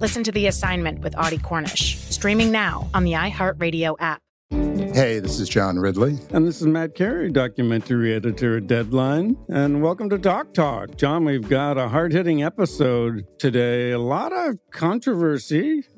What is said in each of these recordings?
Listen to The Assignment with Audie Cornish, streaming now on the iHeartRadio app. Hey, this is John Ridley. And this is Matt Carey, documentary editor at Deadline. And welcome to Doc Talk. John, we've got a hard hitting episode today. A lot of controversy.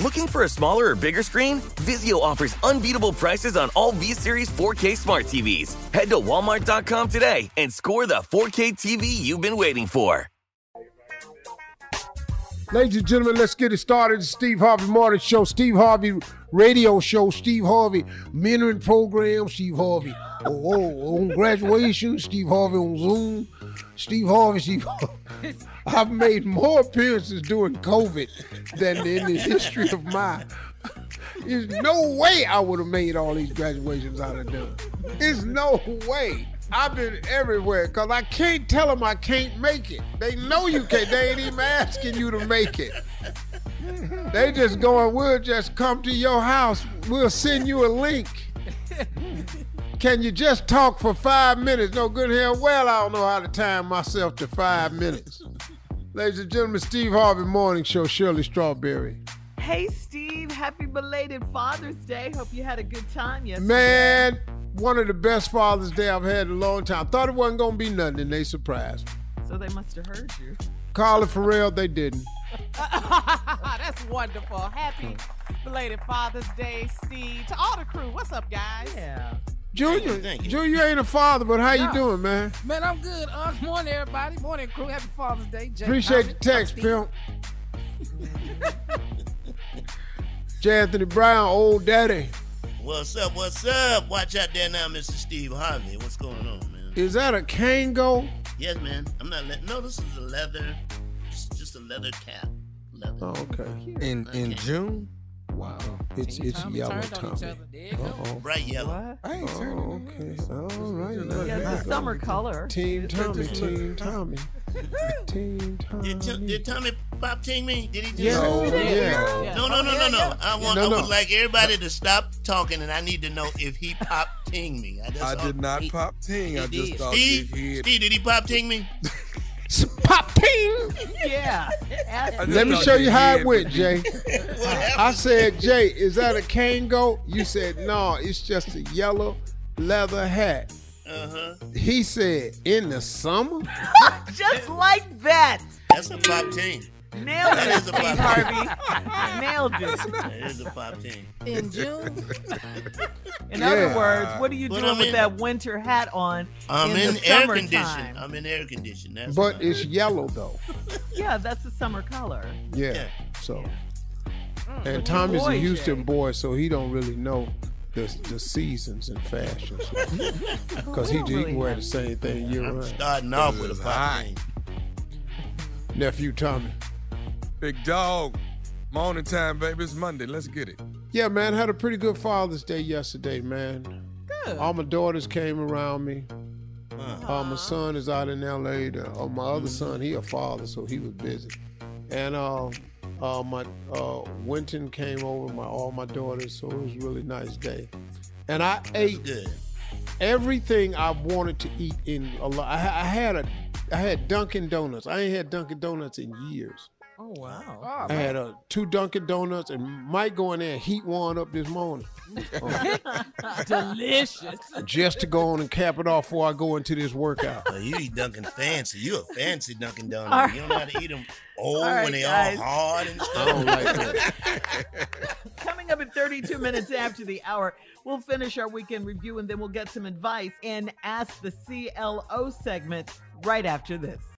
Looking for a smaller or bigger screen? Vizio offers unbeatable prices on all V-Series 4K smart TVs. Head to walmart.com today and score the 4K TV you've been waiting for. Ladies and gentlemen, let's get it started. Steve Harvey Morning Show, Steve Harvey Radio Show, Steve Harvey Mentoring Program, Steve Harvey oh, oh, oh on graduation, Steve Harvey on Zoom, Steve Harvey, Steve Harvey. I've made more appearances during COVID than in the history of my. There's no way I would have made all these graduations out of done. There's no way. I've been everywhere because I can't tell them I can't make it. They know you can't. They ain't even asking you to make it. They just going, we'll just come to your house. We'll send you a link. Can you just talk for five minutes? No good here. Well, I don't know how to time myself to five minutes. Ladies and gentlemen, Steve Harvey Morning Show, Shirley Strawberry. Hey, Steve. Happy belated Father's Day. Hope you had a good time yesterday. Man, one of the best Father's Day I've had in a long time. Thought it wasn't going to be nothing, and they surprised me. So they must have heard you. Carla Ferrell, they didn't. That's wonderful. Happy belated Father's Day, Steve. To all the crew, what's up, guys? Yeah. Junior, Thank you. Junior ain't a father, but how you doing, man? Man, I'm good. Uh, morning, everybody. Morning, crew. Happy Father's Day. Jay Appreciate Harvey. the text, Steve. pimp. J. Anthony Brown, old daddy. What's up? What's up? Watch out there now, Mr. Steve Harvey. What's going on, man? Is that a Kangol? Yes, man. I'm not letting. No, this is a leather. It's just a leather cap. Leather. Oh, okay. In in June? Wow. Oh. It's it's Tommy yellow, turned on each Tommy. other. There you go. Uh-oh. Bright yellow. What? I ain't Oh, on okay. this. All right. Yeah, it's the summer color. Team Tommy, this look- Team Tommy. Team Did, T- Tommy. did Tommy pop ting me? Did he just? Yeah. Oh, No, yeah. Yeah. No, no, no, oh, no, no. I want. No, I no. would like everybody to stop talking, and I need to know if he pop ting me. I, just I did not He- pop ting. I just did. thought Steve, that he. Steve, did he pop ting me? Pop ting! Yeah. Let me show you how it went, Jay. I said, Jay, is that a Kangol? You said, no, it's just a yellow leather hat. Uh huh. He said, in the summer? Just like that. That's a pop ting. Nailed That it, is a Steve pop Harvey. Nailed it. That is a pop team. In June? In Yeah. other words, what are you But doing I'm with in- that winter hat on I'm in, in, air summertime? condition. I'm in air condition. That's But what it's yellow though. Yeah, that's the summer color. Yeah. Yeah. So Mm, and but Tommy's boy, a Houston Jay. boy, so he don't really know the the seasons and fashions. Because he, don't he can wear the same thing year I'm round. starting off with a It's pop Nephew Tommy. Big dog. Morning time, baby. It's Monday. Let's get it. Yeah, man, had a pretty good Father's Day yesterday, man. Good. All my daughters came around me. Uh, Uh, my son is out in L.A. The, uh, my other son, he a father, so he was busy. And uh, uh, my uh, Winton came over, my all my daughters, so it was a really nice day. And I ate good. everything I wanted to eat in a lot. I, I had a, I had Dunkin' Donuts. I ain't had Dunkin' Donuts in years. Oh wow. Oh, I had uh, two Dunkin' Donuts and might go in there and heat one up this morning. Delicious. just to go on and cap it off before I go into this workout. Oh, you eat Dunkin' fancy. You a fancy Dunkin' Donut. All You don't know how to eat them old All right, when they guys. all hard and I stuff. like that. Coming up at 32 minutes after the hour, we'll finish our weekend review and then we'll get some advice and ask the CLO segment right after this.